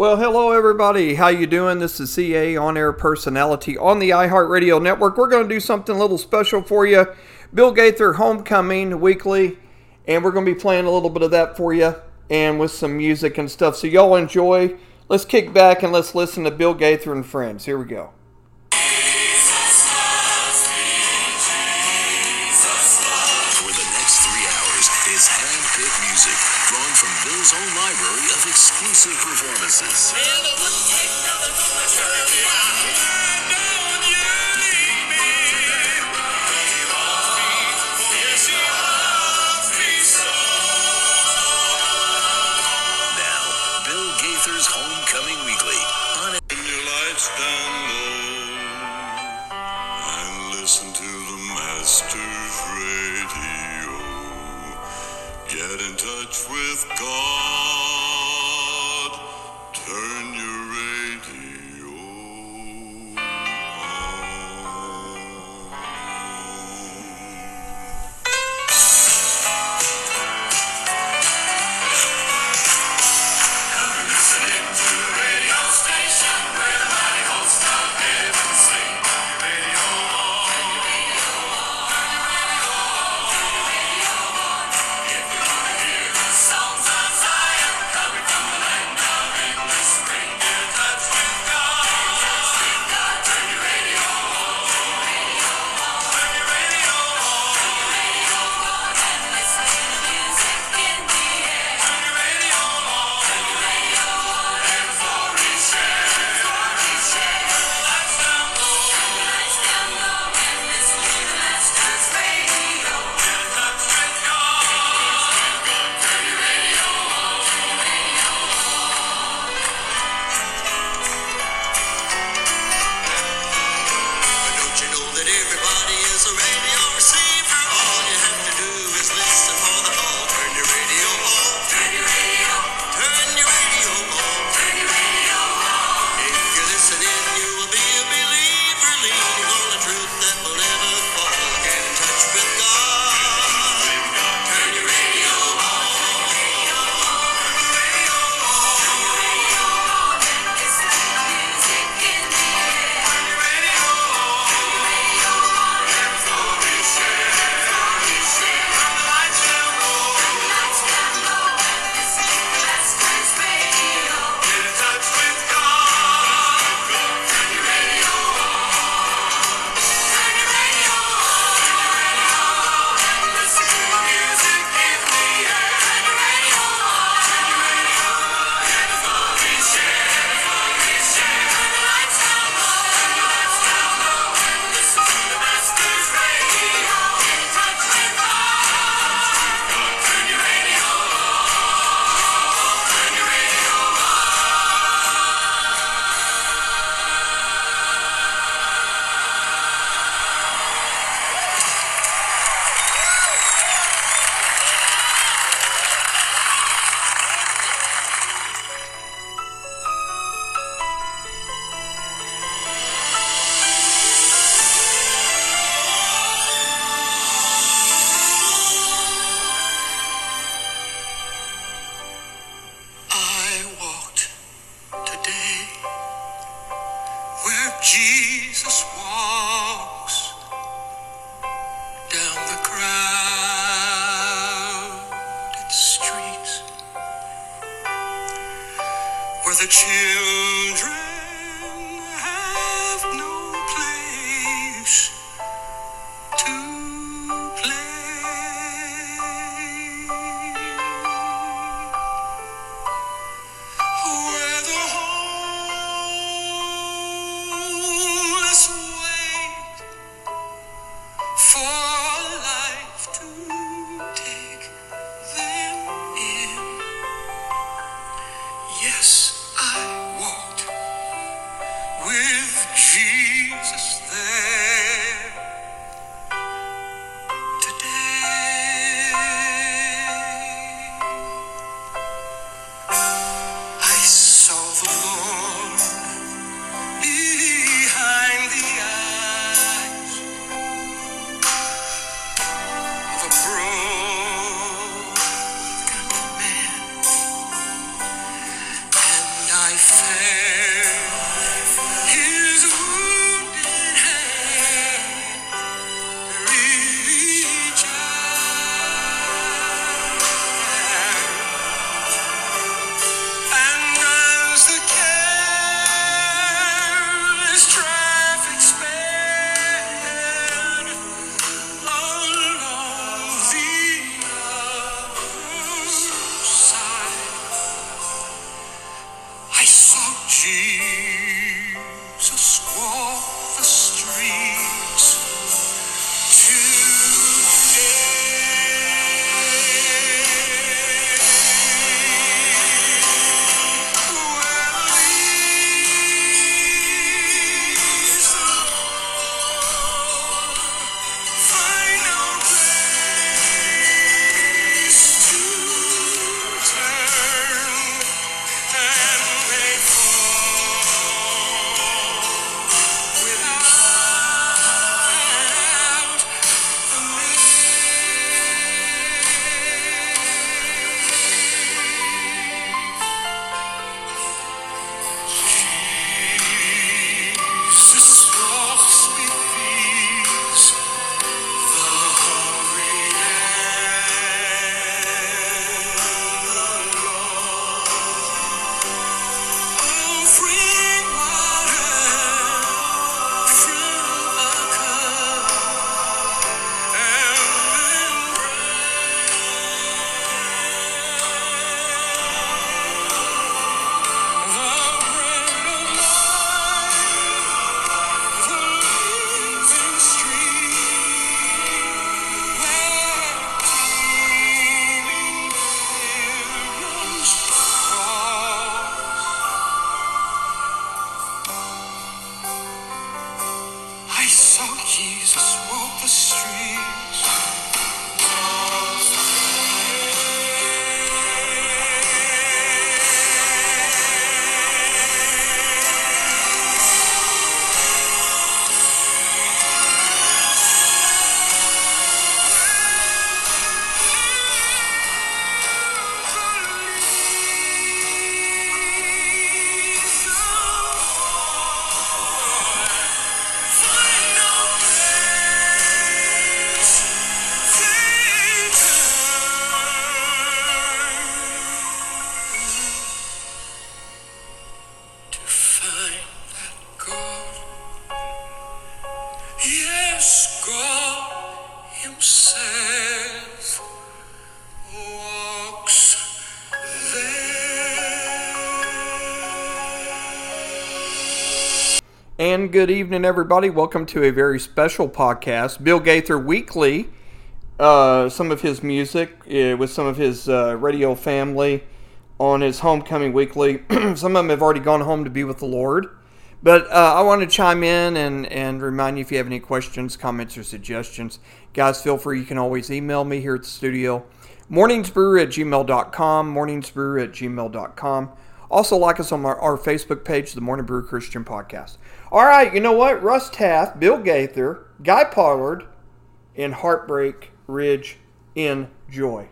Well, hello everybody. How you doing? This is CA on air personality on the iHeartRadio network. We're going to do something a little special for you. Bill Gaither Homecoming Weekly, and we're going to be playing a little bit of that for you and with some music and stuff. So y'all enjoy. Let's kick back and let's listen to Bill Gaither and friends. Here we go. Exclusive performances. Now, the children And good evening, everybody. Welcome to a very special podcast. Bill Gaither Weekly. Uh, some of his music uh, with some of his uh, radio family on his Homecoming Weekly. some of them have already gone home to be with the Lord. But uh, I want to chime in and, and remind you if you have any questions, comments, or suggestions, guys, feel free. You can always email me here at the studio. Morningsbrew at gmail.com. Morningsbrew at gmail.com. Also, like us on our, our Facebook page, the Morning Brew Christian Podcast. All right, you know what? Russ Taff, Bill Gaither, Guy Pollard, and Heartbreak Ridge Enjoy. It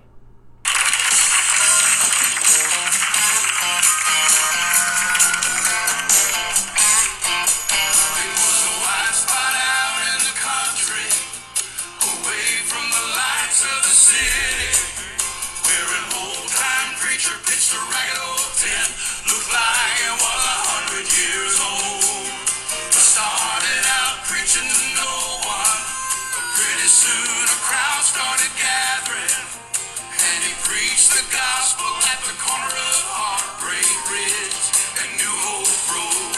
the gospel at the corner of Heartbreak Ridge and New Hope Road.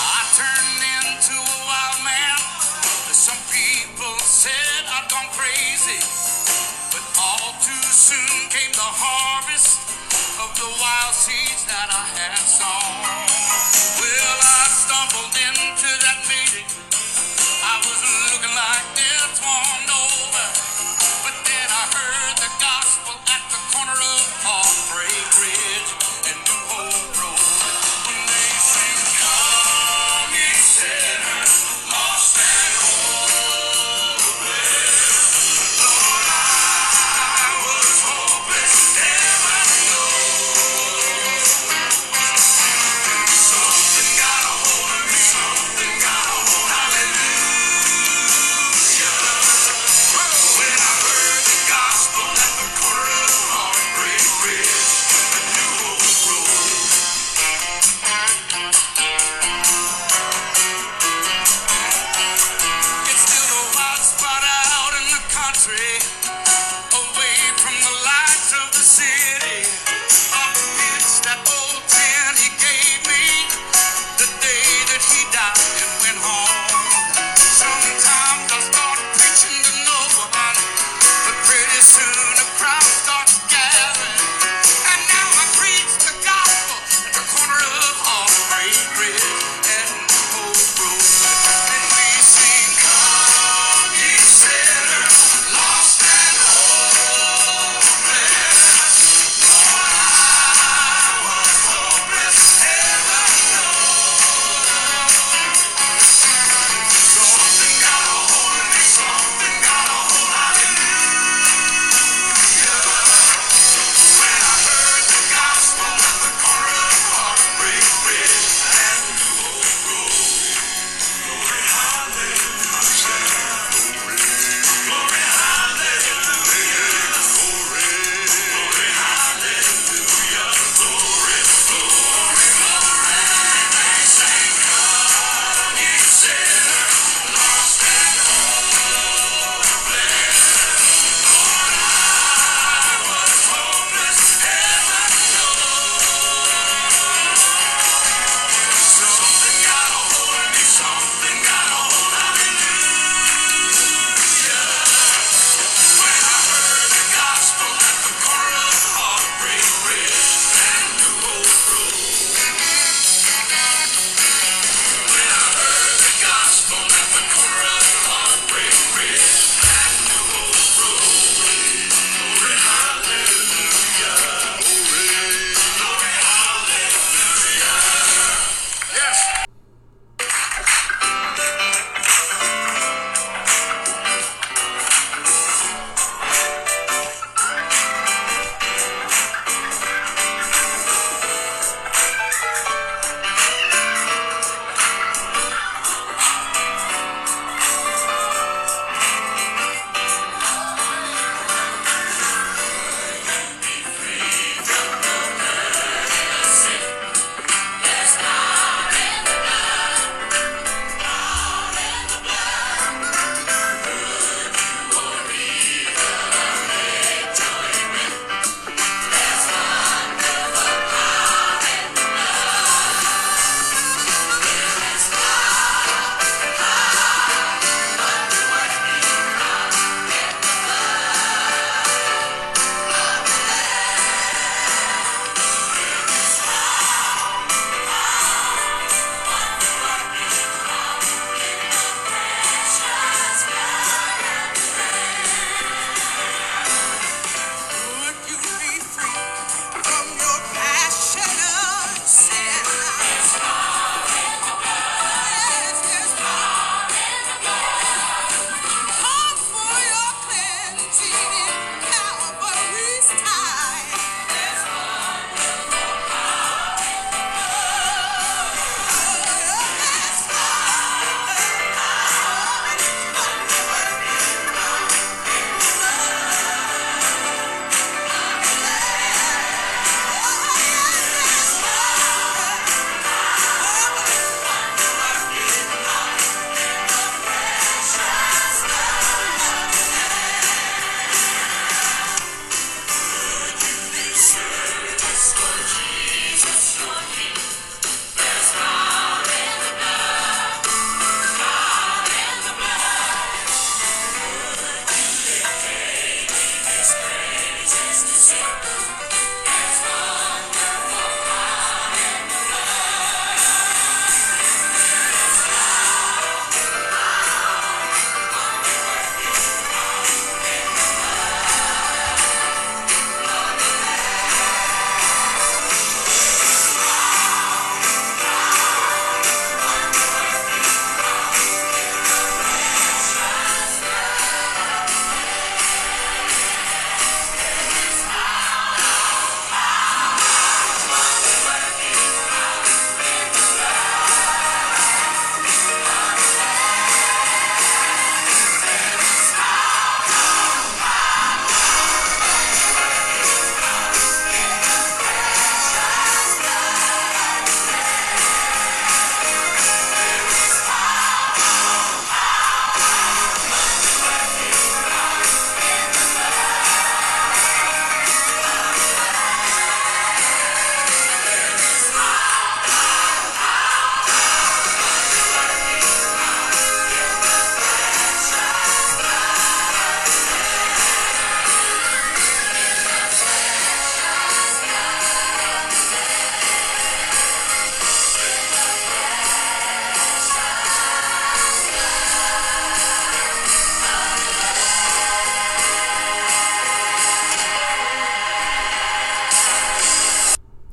I turned into a wild man. Some people said I'd gone crazy. But all too soon came the harvest of the wild seeds that I had sown. Well, I stumbled into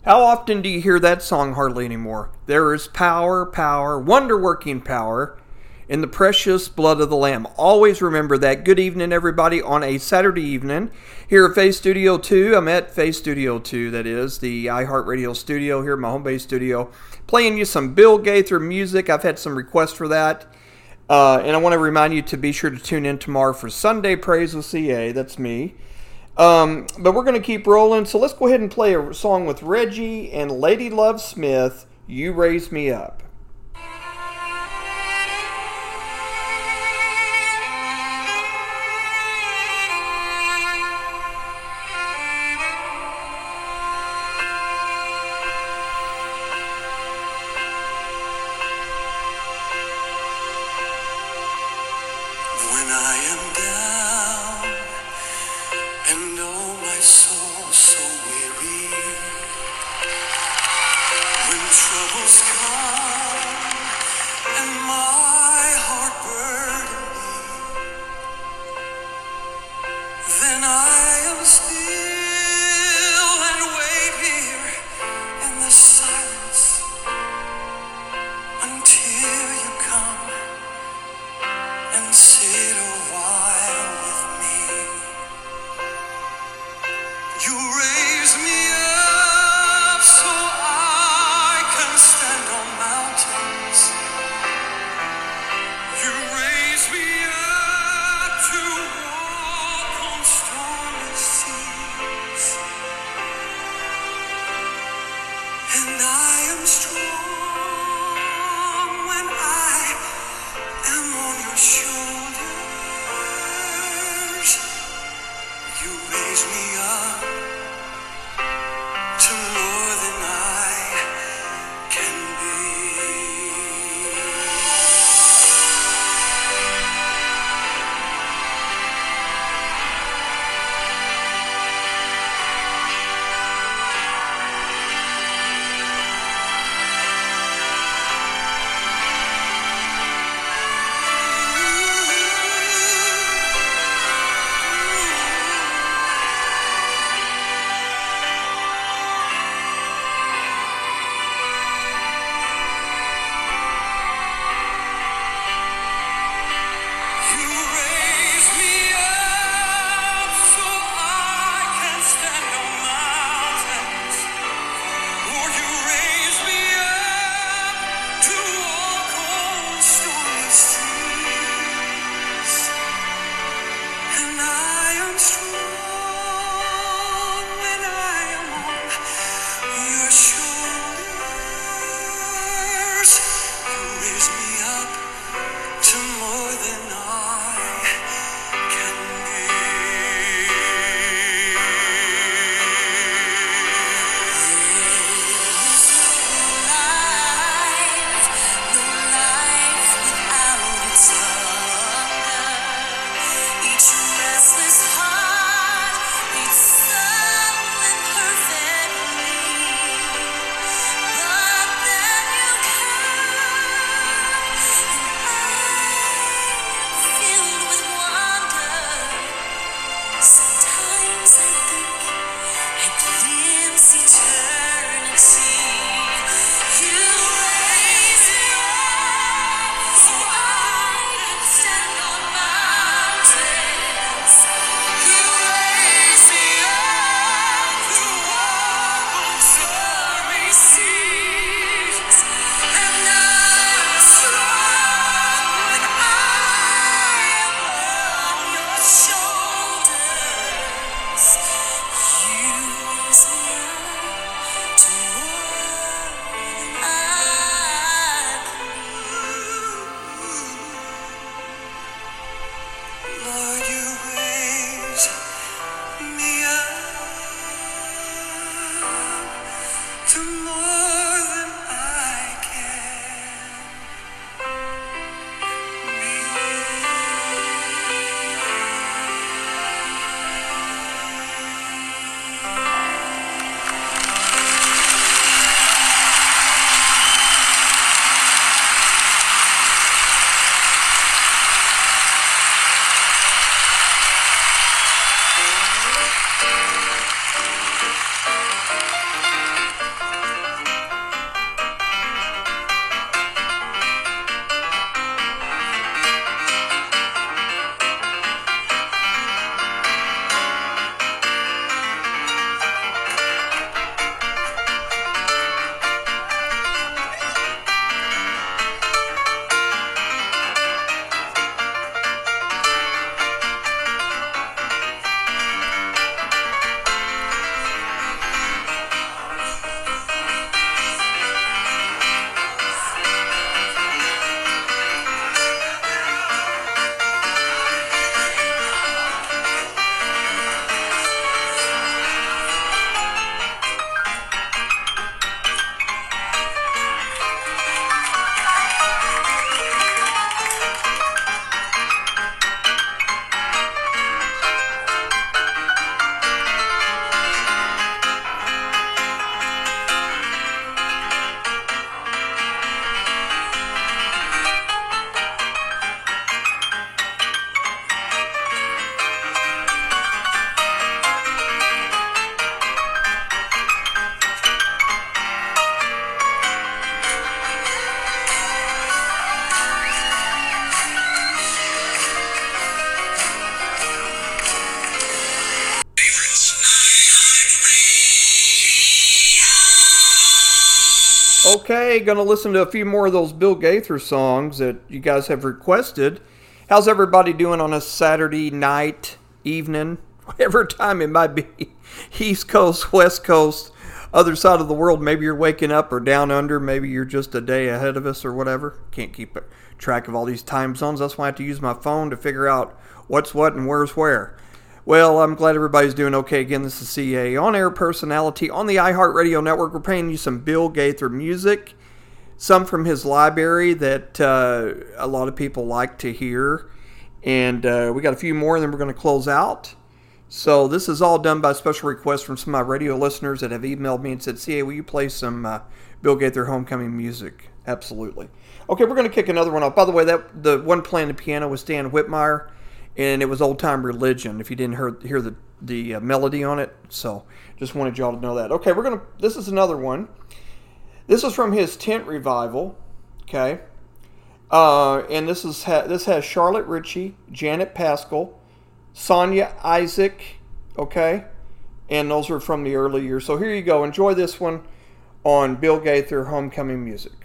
How often do you hear that song hardly anymore? There is power, power, wonder working power in the precious blood of the Lamb. Always remember that. Good evening, everybody, on a Saturday evening here at Face Studio 2. I'm at Face Studio 2, that is, the iHeartRadio studio here, my home base studio, playing you some Bill Gaither music. I've had some requests for that. Uh, and I want to remind you to be sure to tune in tomorrow for Sunday Praise with CA. That's me. Um, but we're going to keep rolling. So let's go ahead and play a song with Reggie and Ladye Love Smith, You Raise Me Up. Okay, gonna listen to a few more of those Bill Gaither songs that you guys have requested. How's everybody doing on a Saturday night, evening, whatever time it might be? East Coast, West Coast, other side of the world. Maybe you're waking up or down under. Maybe you're just a day ahead of us or whatever. Can't keep track of all these time zones. That's why I have to use my phone to figure out what's what and where's where. Well, I'm glad everybody's doing okay. Again, this is CA on air personality on the iHeartRadio network. We're playing you some Bill Gaither music, some from his library that uh, a lot of people like to hear. And uh, we got a few more, and then we're going to close out. So this is all done by special request from some of my radio listeners that have emailed me and said, "CA, will you play some uh, Bill Gaither homecoming music?" Absolutely. Okay, we're going to kick another one off. By the way, that the one playing the piano was Dan Whitmire, and it was Old Time Religion. If you didn't hear hear the the uh, melody on it, so just wanted y'all to know that. Okay, we're gonna. This is another one. This is from his tent revival. Okay, uh, and this is ha- this has Charlotte Ritchie, Janet Paschal, Sonya Isaac. Okay, and those are from the early years. So here you go. Enjoy this one on Bill Gaither Homecoming Music.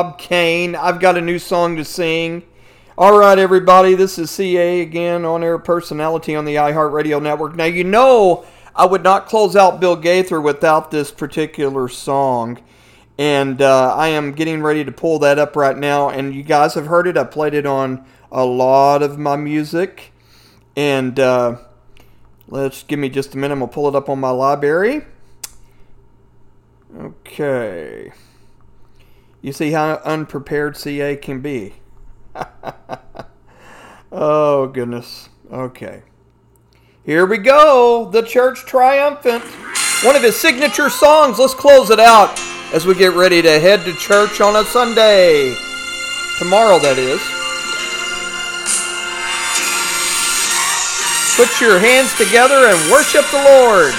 Bob Kane. I've got a new song to sing. All right, everybody, this is CA again, on air personality on the iHeartRadio network. Now, you know, I would not close out Bill Gaither without this particular song. And uh, I am getting ready to pull that up right now. And you guys have heard it. I played it on a lot of my music. And uh, let's give me just a minute. I'm going to pull it up on my library. Okay. You see how unprepared CA can be. oh, goodness. Okay. Here we go. The Church Triumphant. One of his signature songs. Let's close it out as we get ready to head to church on a Sunday. Tomorrow, that is. Put your hands together and worship the Lord.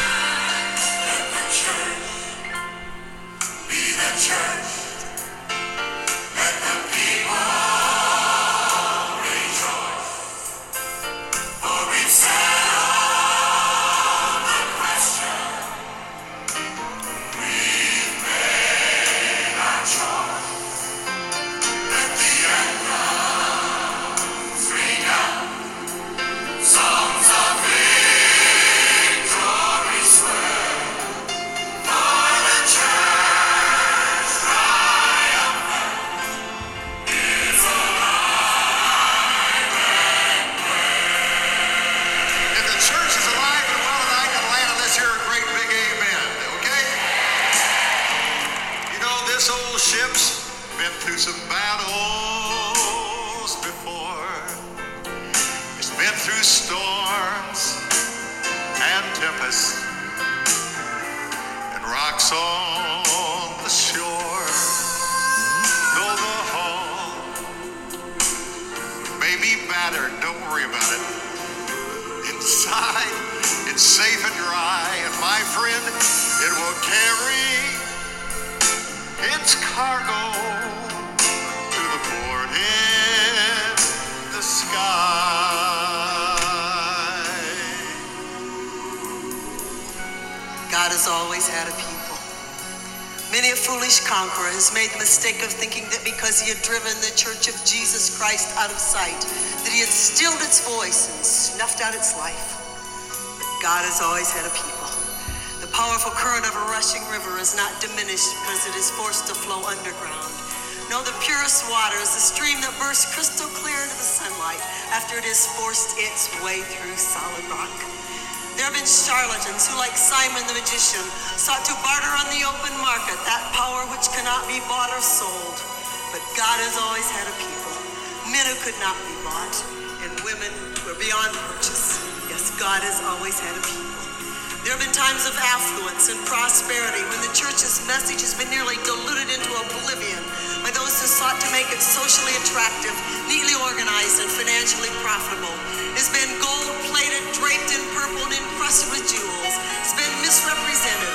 Be battered, don't worry about it. Inside, it's safe and dry, and my friend, it will carry its cargo to the port in the sky. God has always had a. Many a foolish conqueror has made the mistake of thinking that because he had driven the church of Jesus Christ out of sight, that he had stilled its voice and snuffed out its life. But God has always had a people. The powerful current of a rushing river is not diminished because it is forced to flow underground. No, the purest water is the stream that bursts crystal clear into the sunlight after it has forced its way through solid rock. There have been charlatans who, like Simon the magician, sought to barter on the open market that power which cannot be bought or sold. But God has always had a people, men who could not be bought, and women who are beyond purchase. Yes, God has always had a people. There have been times of affluence and prosperity when the church's message has been nearly diluted into oblivion by those who sought to make it socially attractive, neatly organized, and financially profitable. It's been gold draped in purple, and encrusted with jewels. It's been misrepresented,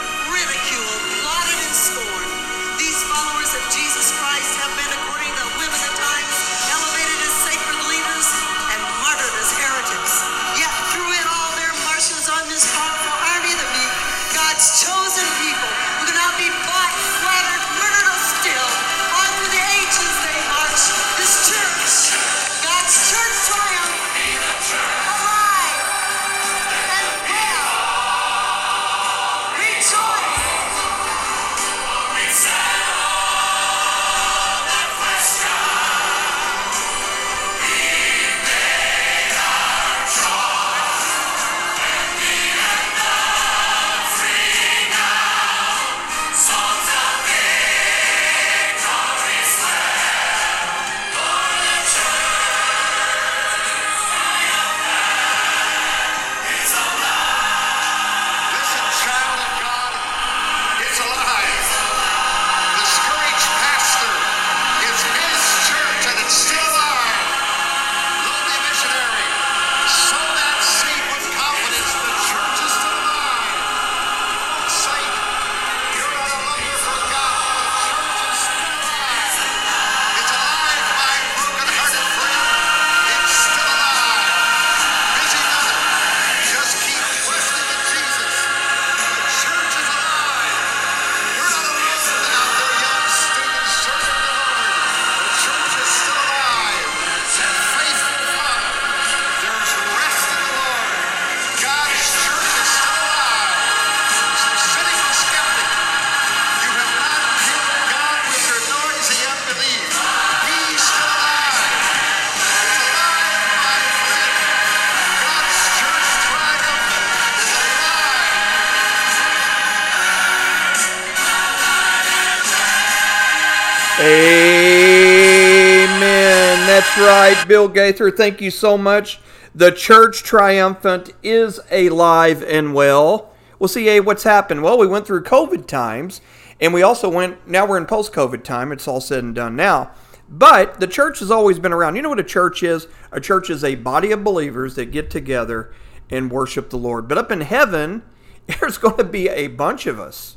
right, Bill Gaither. Thank you so much. The church triumphant is alive and well. Well, see, hey, what's happened? Well, we went through COVID times, and we also went. Now we're in post-COVID time. It's all said and done now. But the church has always been around. You know what a church is? A church is a body of believers that get together and worship the Lord. But up in heaven, there's going to be a bunch of us.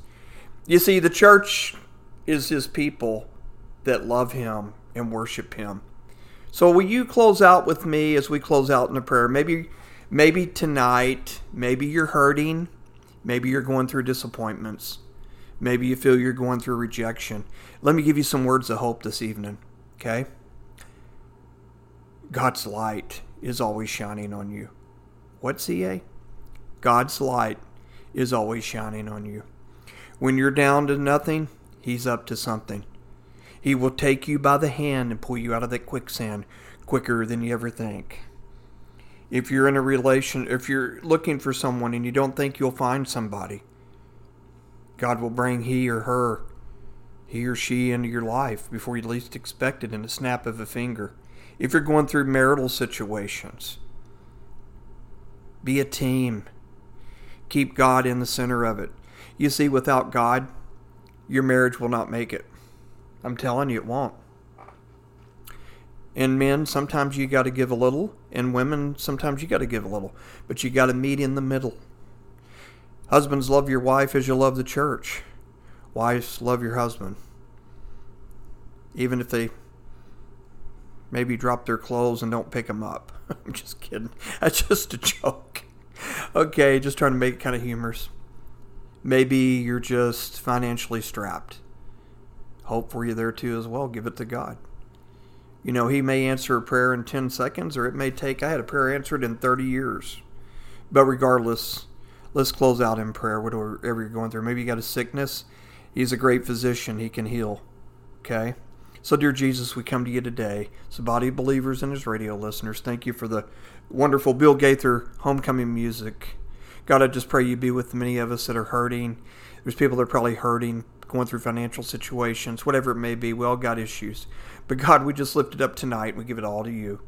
You see, the church is his people that love him and worship him. So will you close out with me as we close out in a prayer? Maybe maybe tonight, maybe you're hurting, maybe you're going through disappointments. Maybe you feel you're going through rejection. Let me give you some words of hope this evening, okay? God's light is always shining on you. What's CA? God's light is always shining on you. When you're down to nothing, He's up to something. He will take you by the hand and pull you out of that quicksand quicker than you ever think. If you're in a relation, if you're looking for someone and you don't think you'll find somebody, God will bring he or her, he or she into your life before you least expect it in a snap of a finger. If you're going through marital situations, be a team. Keep God in the center of it. You see, without God, your marriage will not make it. I'm telling you, it won't. And men, sometimes you got to give a little, and women, sometimes you got to give a little, but you got to meet in the middle. Husbands, love your wife as you love the church. Wives, love your husband. Even if they maybe drop their clothes and don't pick them up. I'm just kidding. That's just a joke. Okay, just trying to make it kind of humorous. Maybe you're just financially strapped. Hope for you there too as well. Give it to God. You know, He may answer a prayer in 10 seconds, or it may take, I had a prayer answered in 30 years. But regardless, let's close out in prayer, whatever you're going through. Maybe you got a sickness. He's a great physician, He can heal. Okay? So, dear Jesus, we come to you today. A body of believers and His radio listeners. Thank you for the wonderful Bill Gaither homecoming music. God, I just pray you be with many of us that are hurting. There's people that are probably hurting, going through financial situations, whatever it may be. We all got issues. But God, we just lift it up tonight. and We give it all to you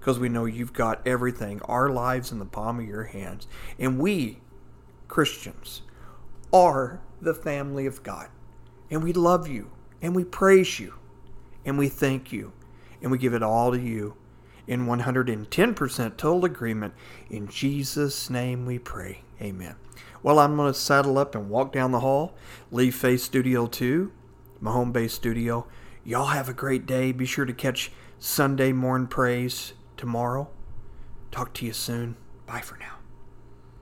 because we know you've got everything, our lives in the palm of your hands. And we, Christians, are the family of God. And we love you. And we praise you. And we thank you. And we give it all to you in 110% total agreement. In Jesus' name we pray. Amen. Well, I'm going to saddle up and walk down the hall, leave Face Studio 2, my home base studio. Y'all have a great day. Be sure to catch Sunday Morning Praise tomorrow. Talk to you soon. Bye for now.